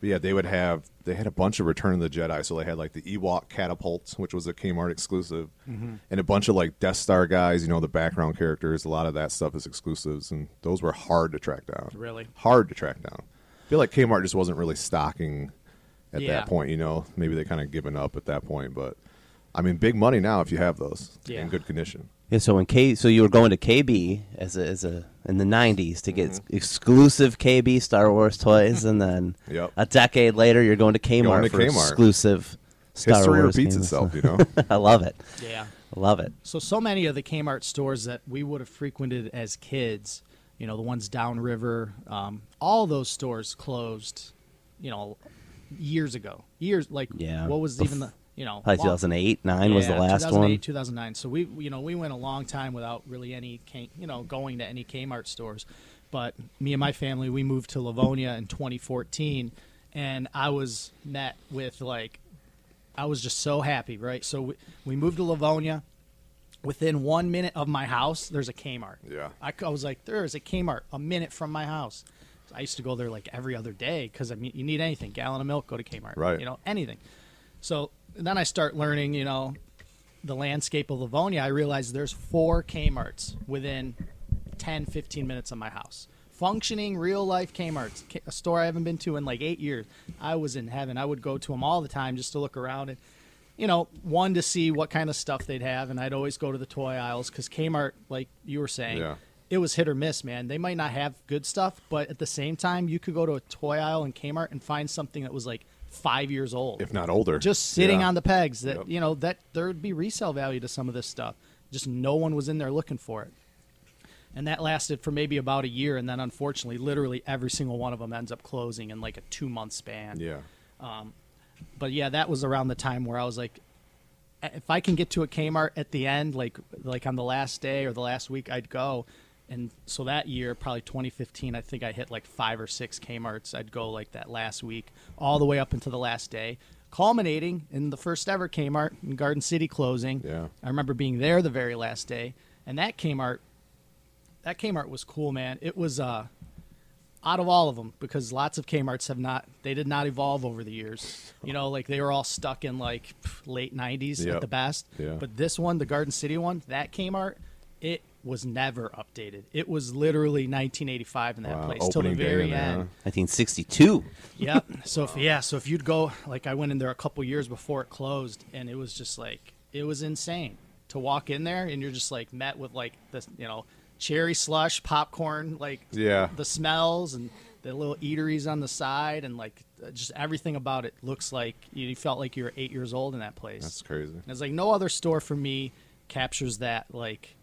but yeah, they would have they had a bunch of Return of the Jedi, so they had like the Ewok catapult, which was a Kmart exclusive, mm-hmm. and a bunch of like Death Star guys. You know, the background characters. A lot of that stuff is exclusives, and those were hard to track down. Really? hard to track down. I feel like Kmart just wasn't really stocking at Yeah. that point. You know, maybe they kind of given up at that point, but I mean, big money now if you have those Yeah. in good condition. Yeah, so when K, so you were going to KB as a, as a in the '90s to get Mm-hmm. exclusive KB Star Wars toys, and then Yep. a decade later you're going to Kmart Going to for Kmart. exclusive Star History Wars repeats games. itself, you know. I love it. Yeah. I love it. So so many of the Kmart stores that we would have frequented as kids, you know, the ones downriver, um, all those stores closed, you know, years ago. Years like Yeah. what was Bef- even the you know Probably long- 2008, nine was the Yeah, last 2008, one. 2009. So we, you know, we went a long time without really any, you know, going to any Kmart stores. But me and my family, we moved to Livonia in 2014, and I was met with like, I was just so happy, right? So we, we moved to Livonia. Within one minute of my house, there's a Kmart. Yeah. I, I was like, there is a Kmart a minute from my house. I used to go there like every other day because I mean, you need anything, gallon of milk, go to Kmart. Right. You know, anything. So then I start learning, you know, the landscape of Livonia. I realize there's four Kmart's within 10, 15 minutes of my house. Functioning real life Kmart's, a store I haven't been to in like eight years. I was in heaven. I would go to them all the time just to look around and, you know, one to see what kind of stuff they'd have, and I'd always go to the toy aisles because Kmart, like you were saying, Yeah. it was hit or miss, man. They might not have good stuff, but at the same time, you could go to a toy aisle in Kmart and find something that was like five years old, if not older. just sitting Yeah. on the pegs. That Yep. you know that there would be resale value to some of this stuff. Just no one was in there looking for it, and that lasted for maybe about a year, and then unfortunately, literally every single one of them ends up closing in like a two month span Yeah. Um, but yeah, that was around the time where I was like, if I can get to a Kmart at the end, like like on the last day or the last week, I'd go. And so that year, probably 2015, I think I hit like five or six Kmart's. I'd go like that last week, all the way up until the last day, culminating in the first ever Kmart in Garden City closing. Yeah. I remember being there the very last day, and that Kmart, that Kmart was cool, man. It was uh, out of all of them because lots of Kmart's have not they did not evolve over the years. You know, like they were all stuck in like late 90s Yep. at the best. Yeah. But this one, the Garden City one, that Kmart, it was never updated. It was literally 1985 in that Wow, place till the opening day very end. 1962. Yep. So if, yeah, so if you'd go like I went in there a couple years before it closed, and it was just like it was insane to walk in there, and you're just like met with like this, you know, cherry slush, popcorn, like Yeah. the smells and the little eateries on the side, and like just everything about it looks like you felt like you were eight years old in that place. That's crazy. And it's like no other store for me captures that like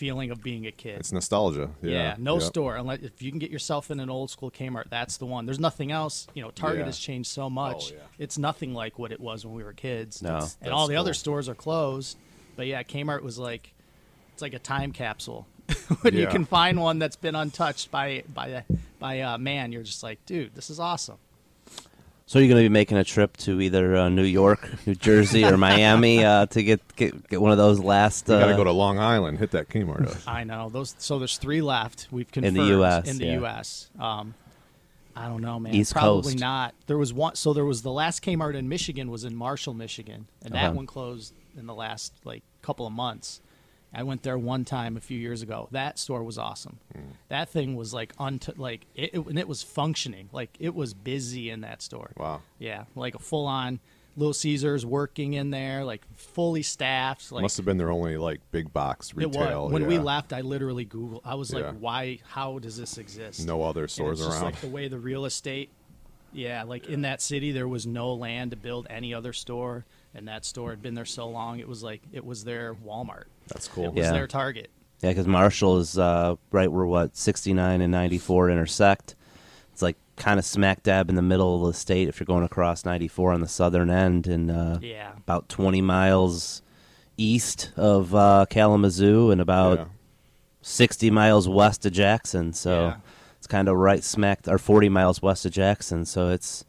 feeling of being a kid. It's nostalgia. Yeah. Yeah, no Yep. store unless if you can get yourself in an old school Kmart, that's the one. There's nothing else. You know, Target Yeah. has changed so much. Oh, yeah. It's nothing like what it was when we were kids. No. and That's all the other stores are closed. But yeah, Kmart was like, it's like a time capsule. when you can find one that's been untouched by by by uh, man, you're just like, dude, this is awesome. So you're going to be making a trip to either uh, New York, New Jersey, or Miami uh, to get, get get one of those last. You Uh, got to go to Long Island, hit that Kmart. up. I know those. So there's three left. We've confirmed In the US, In the yeah. U.S. Um, I don't know, man. East Probably Coast. not. There was one. So there was the last Kmart in Michigan was in Marshall, Michigan, and that Uh-huh. one closed in the last like couple of months. I went there one time a few years ago. That store was awesome. Hmm. That thing was like unt- like it, it and it was functioning. Like it was busy in that store. Wow. Yeah, like a full on Little Caesars working in there, like fully staffed. Like Must have been their only like big box retail. When we left, I literally Googled. I was like, Yeah. why? How does this exist? no other stores it's just around. like the way the real estate. Yeah, like in that city, there was no land to build any other store, and that store had been there so long. It was like it was their Walmart. That's cool. It was Yeah. their Target. Yeah, because Marshall is uh, right where what 69 and 94 intersect. It's like kind of smack dab in the middle of the state if you're going across 94 on the southern end, and uh, Yeah. about 20 miles east of uh, Kalamazoo and about Yeah. 60 miles west of Jackson. So Yeah. it's kind of right smack or 40 miles west of Jackson. So it's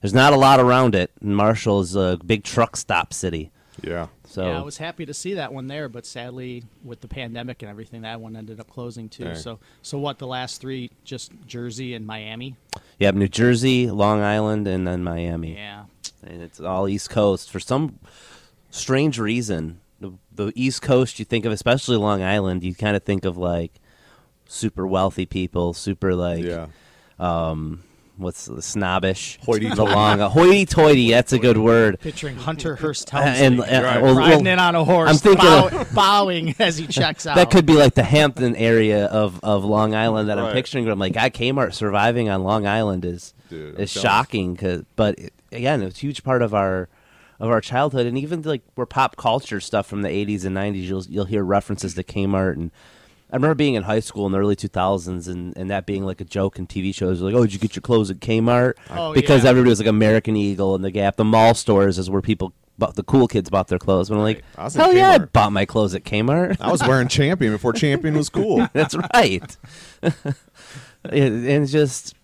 there's not a lot around it. And Marshall is a big truck stop city. Yeah. So yeah, I was happy to see that one there, but sadly, with the pandemic and everything, that one ended up closing too. Dang. So, so what? The last three, just Jersey and Miami. Yeah, New Jersey, Long Island, and then Miami. Yeah, and it's all East Coast for some strange reason. The, the East Coast, you think of, especially Long Island, you kind of think of like super wealthy people, super like Yeah. Um, what's the snobbish, Hoity-toity. the long hoity-toity. That's a good word. picturing Hunter Hearst Uh, Helmsley and uh, Right. well, riding well, in on a horse, I'm thinking bow- of- bowing as he checks out. that could be like the Hampton area of, of Long Island that I'm picturing. But I'm like, God, Kmart surviving on Long Island is Dude, I'm is shocking. Cause, but it, again, it's a huge part of our of our childhood, and even like where pop culture stuff from the 80s and 90s, you'll you'll hear references to Kmart. And I remember being in high school in the early 2000s, and, and that being like a joke in TV shows, like, oh, did you get your clothes at Kmart? Oh, because yeah. everybody was like American Eagle and the Gap. The mall stores is where people. Bought, the cool kids bought their clothes, but I'm like, I in hell yeah, I bought my clothes at Kmart. I was wearing Champion before Champion was cool. That's right. and just,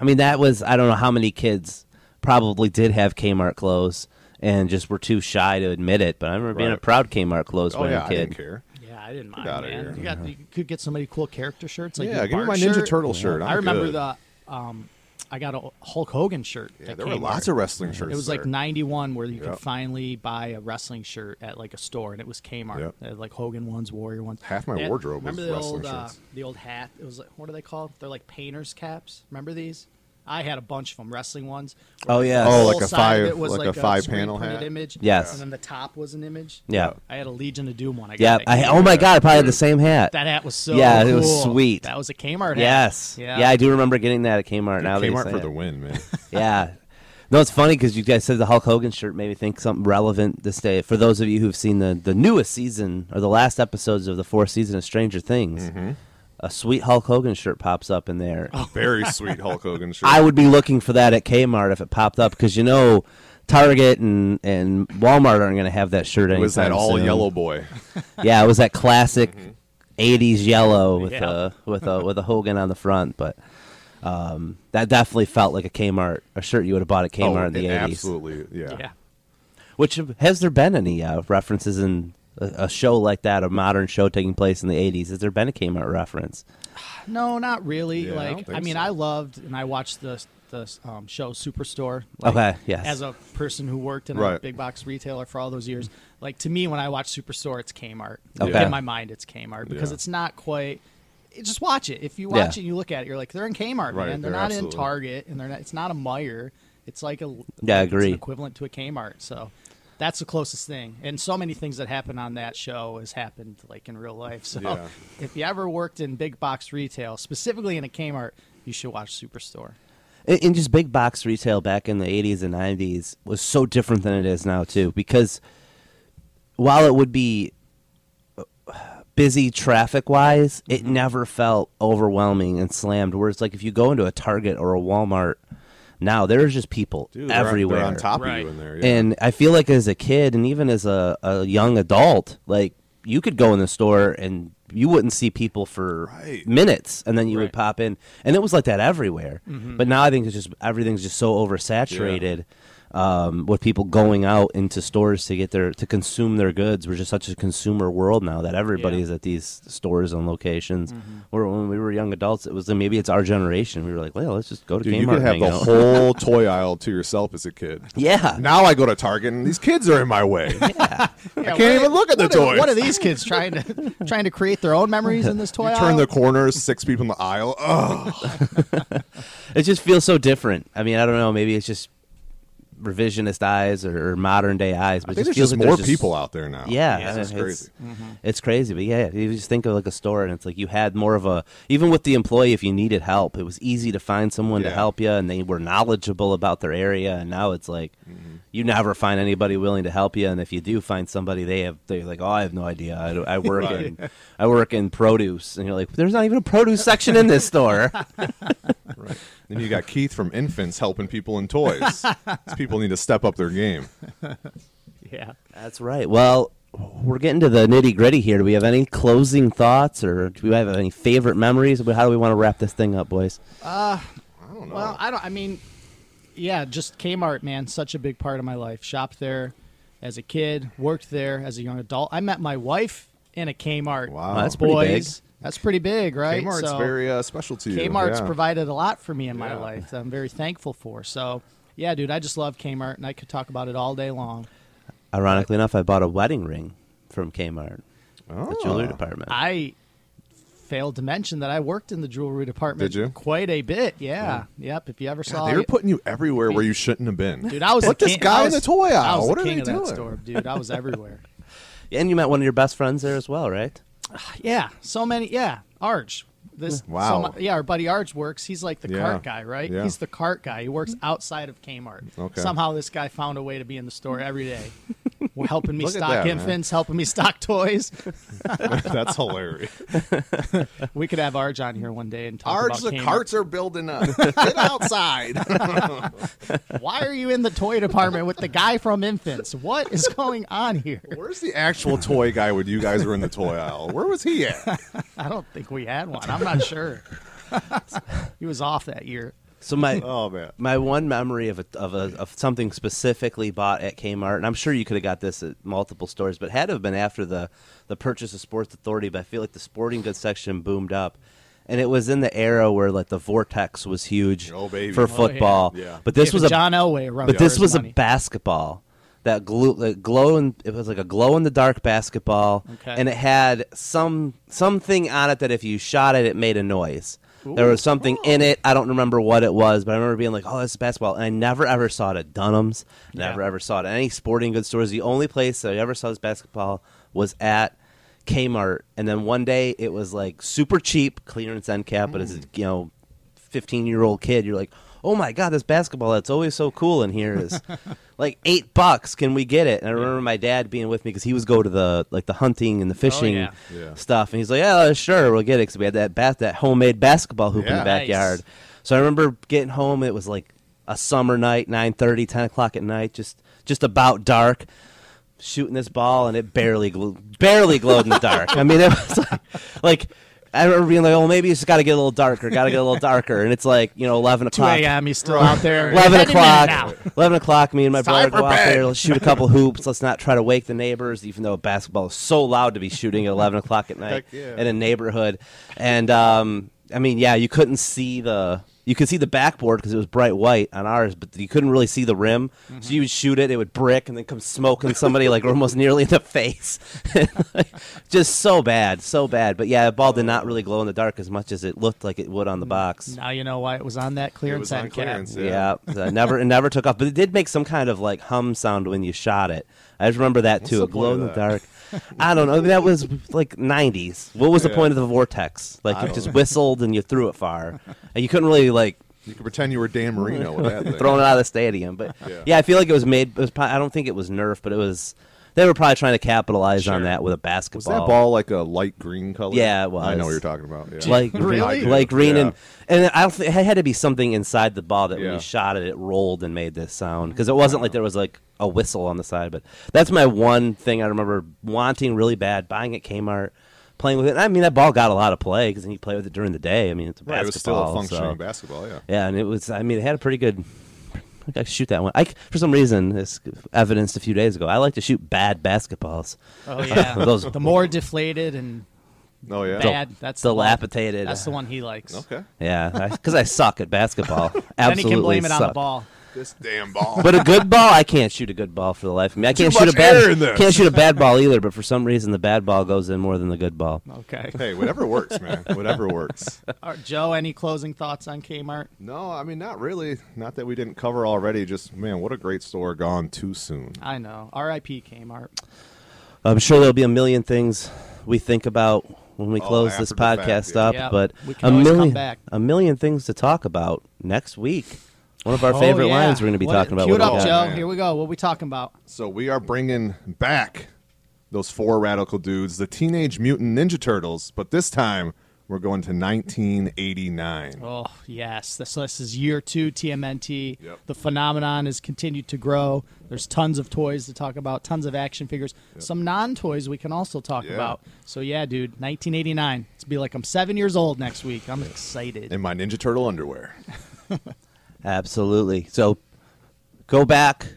I mean, that was, I don't know how many kids probably did have Kmart clothes and just were too shy to admit it. But I remember being a proud Kmart clothes Oh wearing yeah, I kid. didn't care. Yeah, I didn't mind, outta man. here. You got you could get so many cool character shirts. Like yeah, your give me my Ninja shirt. Turtle shirt. I'm I remember good. the um, I got a Hulk Hogan shirt. Yeah, at there were Kmart. lots of wrestling shirts. It was like '91 where you Yep. could finally buy a wrestling shirt at like a store, and it was Kmart. Yep. They had, like Hogan ones, Warrior ones. Half my They had- wardrobe was remember the wrestling old uh, the old hat? It was like what are they called? They're like painters caps. Remember these? I had a bunch of them, wrestling ones. Oh, yeah. Oh, whole like a side five- it was like a like five-panel screen-printed hat? image. Yes. and then the top was an image. Yeah. I had a Legion of Doom one. I got Yeah. I, oh my God, I probably had the same hat. That hat was so Yeah, it was sweet. That was a Kmart hat. yes. Yeah. Yeah. I do remember getting that at Kmart. now that you Kmart for it. the win, man. Yeah. No, it's funny because you guys said the Hulk Hogan shirt made me think something relevant this day. For those of you who've seen the, the newest season or the last episodes of the fourth season of Stranger Things, Mm-hmm. A sweet Hulk Hogan shirt pops up in there. A very sweet Hulk Hogan shirt. I would be looking for that at Kmart if it popped up because you know Target and, and Walmart aren't going to have that shirt it anytime was that all soon. yellow boy. Yeah, it was that classic '80s yellow with Yeah. a with a with a Hogan on the front, but. Um, that definitely felt like a Kmart, a shirt you would have bought at Kmart oh, in the it 80s. absolutely, yeah. Yeah. Which has there been any uh, references in a, a show like that, a modern show taking place in the '80s? Has there been a Kmart reference? No, not really. Yeah, I don't like, think I, mean, so. I loved and I watched the the um, show Superstore. Like, Okay, yes. As a person who worked in a Right. big box retailer for all those years, like to me, when I watch Superstore, it's Kmart. Okay. In my mind, it's Kmart because Yeah. it's not quite. it- Just watch it. If you watch Yeah. it, and you look at it. You're like, they're in Kmart, Right, man. They're, they're not absolutely- in Target, and they're not. It's not a Meijer. It's like a Yeah, I it's agree. an equivalent to a Kmart. So that's the closest thing. And so many things that happen on that show has happened like in real life. So Yeah. if you ever worked in big box retail, specifically in a Kmart, you should watch Superstore. in, in just big box retail back in the 80s and 90s was so different than it is now too because while it would be uh, busy traffic wise it Mm-hmm. never felt overwhelming and slammed whereas like if you go into a target or a walmart now there's just people Dude, they're on- everywhere They're on top Right. of you in there. Yeah. and I feel like as a kid and even as a, a young adult, like you could go in the store and you wouldn't see people for Right. minutes and then you Right. would pop in. And it was like that everywhere. Mm-hmm. But now I think it's just everything's just so oversaturated. Um, with people going out into stores to get their to consume their goods, we're just such a consumer world now that everybody Yeah. is at these stores and locations. Where when we were young adults, it was maybe it's our generation. We were like, well, let's just go to Dude, Kmart. you could have the out. whole toy aisle to yourself as a kid. yeah, Now I go to Target and these kids are in my way. Yeah, I can't even look at the what are, toys. what are these kids trying to trying to create their own memories in this toy? You turn the corners, six people in the aisle. Ugh. it just feels so different. I mean, I don't know. Maybe it's just revisionist eyes or, or modern day eyes, but I think just there's feels just like more there's people out there now. Yeah, it's, it's, just crazy. it's crazy. But yeah, you just think of like a store, and it's like you had more of a even with the employee. If you needed help, it was easy to find someone to help you, and they were knowledgeable about their area. And now it's like Mm-hmm. you never find anybody willing to help you, and if you do find somebody, they have they're like, oh, I have no idea. I, I work Right. in I work in produce, and you're like, there's not even a produce section in this store. Right. Then you got Keith from Infants helping people in toys. These people need to step up their game. Yeah. That's right. Well, we're getting to the nitty gritty here. Do we have any closing thoughts, or do we have any favorite memories? How do we want to wrap this thing up, boys? I don't know. Well, I don't. I mean, yeah, just Kmart, man, such a big part of my life. Shopped there as a kid, worked there as a young adult. I met my wife in a Kmart. Wow. That's pretty big. Boys, that's pretty big, right? Kmart's So- very uh, special to you. Kmart's yeah. provided a lot for me in my Yeah. life that I'm very thankful for. So, yeah, dude, I just love Kmart, and I could talk about it all day long. Ironically enough, I bought a wedding ring from Kmart, the oh. jewelry Oh. department. I failed to mention that I worked in the jewelry department Did you? quite a bit. Yeah. Yep. If you ever saw God, they were putting you everywhere where you shouldn't have been. Dude, I was Put the this king, guy I in the toy I aisle. was What the are king they of that doing? store, dude. I was everywhere. and you met one of your best friends there as well, right? Ah, yeah, so many. Yeah, Arch. This Wow. so my- yeah, our buddy Arch works. He's like the Yeah. cart guy, right? Yeah. He's the cart guy. He works outside of Kmart. Okay. Somehow this guy found a way to be in the store every day, helping me stock that, man. infants, helping me stock toys. That's hilarious. We could have Arch on here one day and talk Arch, about the Kmart. carts are building up. Get outside. Why are you in the toy department with the guy from Infants? What is going on here? Where's the actual toy guy when you guys were in the toy aisle? Where was he at? I don't think we had one. I'm not sure. he was off that year. So my Oh man. my one memory of a, of a, of something specifically bought at Kmart, and I'm sure you could have got this at multiple stores, but had to have been after the the purchase of Sports Authority. But I feel like the sporting goods section boomed up, and it was in the era where like the Vortex was huge Oh, baby. for Oh, yeah. football. Yeah. But this Giving was a John Elway a run but this was money. a basketball that glue like glow in, it was like a glow in the dark basketball Okay. and it had some something on it that if you shot it it made a noise there was something in it. I don't remember what it was but i remember being like oh this is basketball and i never ever saw it at dunham's. Never Yeah. ever saw it at any sporting goods stores. The only place that i ever saw this basketball was at kmart and then one day it was like super cheap clearance end cap but as mm. a you know 15 year old kid you're like oh my god this basketball that's always so cool in here is like eight bucks can we get it and i remember my dad being with me because he was go to the like the hunting and the oh, fishing yeah. Yeah. stuff and he's like yeah sure we'll get it because we had that bat that homemade basketball hoop in Yeah. the backyard so i remember getting home it was like a summer night 9.30 10 o'clock at night just just about dark shooting this ball and it barely glo- barely glowed in the dark. I mean, it was like, like I remember being like, "Oh, maybe it's got to get a little darker. Got to get a little darker." And it's like you know, eleven o'clock. 2 o'clock. a.m. He's still out there. Eleven o'clock. Eleven o'clock. Me and my brother go out there. Let's shoot a couple hoops. Let's not try to wake the neighbors, even though basketball is so loud to be shooting at eleven o'clock at night yeah. in a neighborhood. And um, I mean, yeah, you couldn't see the. You could see the backboard because it was bright white on ours, but you couldn't really see the rim. Mm-hmm. So you would shoot it, it would brick, and then come smoking somebody like almost nearly in the face. Just so bad, so bad. But yeah, the ball did not really glow in the dark as much as it looked like it would on the box. Now you know why it was on that It clearance was on end cap. clearance. Yeah, so never it never took off, but it did make some kind of like hum sound when you shot it. I just remember that too. the It glowed in the dark. I don't know. I mean, that was like '90s. What was the Yeah. point of the vortex? Like I you just know. whistled and you threw it far, and you couldn't really like You could pretend you were Dan Marino with that thing. out of the stadium. But Yeah. yeah, I feel like it was made. It was I don't think it was Nerf, but it was. They were probably trying to capitalize on that with a basketball. Was basketball. that ball like a light green color? Yeah, it I know what you're talking about. Yeah. like Really? like green Yeah. and and I don't think it had to be something inside the ball that when you shot it, it rolled and made this sound because it wasn't like there was like a whistle on the side. But that's my one thing I remember wanting really bad, buying at Kmart, playing with it. I mean, that ball got a lot of play because then you play with it during the day. I mean, it's a Right, it was still a basketball, functioning so- basketball. Yeah. Yeah, and it was. I mean, it had a pretty good. I could shoot that one. I c- for some reason, this evidenced a few days ago. I like to shoot bad basketballs. Oh yeah, Those- the more deflated and Oh yeah. bad. That's the one. Dilapidated. That's the one he likes. Okay. Yeah, because I, suck at basketball. Then he can blame it on the ball. This damn ball. But a good ball, I can't shoot a good ball for the life of me. I can't shoot a much air in bad this. can't shoot a bad ball either. But for some reason, the bad ball goes in more than the good ball. Okay. hey, whatever works, man. Whatever works. All right, Joe, any closing thoughts on Kmart? No, I mean not really. Not that we didn't cover already. Just man, what a great store gone too soon. I know. R.I.P. Kmart. I'm sure there'll be a million things we think about when we Oh, close this after the fact, podcast yeah. up. Yep. But We can a always come million back. a million things to talk about next week. One of our Oh, favorite yeah. lines we're going to be What- talking about. Cue it up. Joe. man. Here we go. What we talking about? So we are bringing back those four radical dudes, the Teenage Mutant Ninja Turtles, but this time we're going to 1989. Oh yes, this, this is year two TMNT. Yep. The phenomenon has continued to grow. There's tons of toys to talk about, tons of action figures, some non-toys we can also talk Yeah. about. So yeah, dude, 1989. It's be like I'm seven years old next week. I'm excited. In my Ninja Turtle underwear. Absolutely. So go back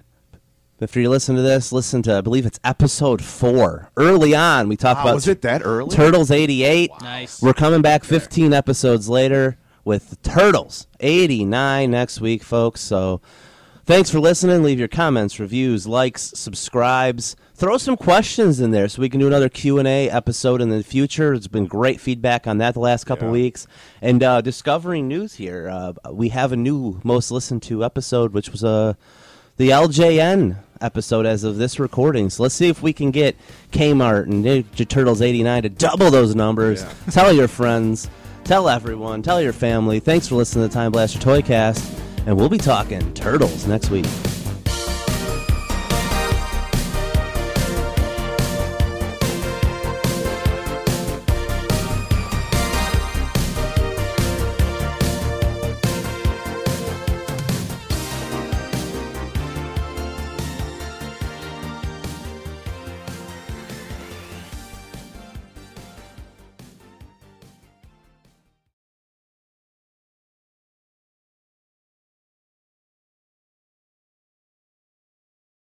If you listen to this, listen to I believe it's episode four. Early on, we talked Wow, about was it that early? Turtles '88. Nice. We're coming back 15 episodes later with Turtles 89 next week, folks. So thanks for listening. Leave your comments, reviews, likes, subscribes. Throw some questions in there so we can do another Q&A episode in the future. It's been great feedback on that the last couple Yeah. weeks. And uh, discovering news here, uh, we have a new most listened to episode, which was uh, the LJN episode as of this recording. So let's see if we can get Kmart and Ninja Turtles 89 to double those numbers. Yeah. Tell your friends, tell everyone, tell your family. Thanks for listening to Time Blaster Toycast, and we'll be talking Turtles next week.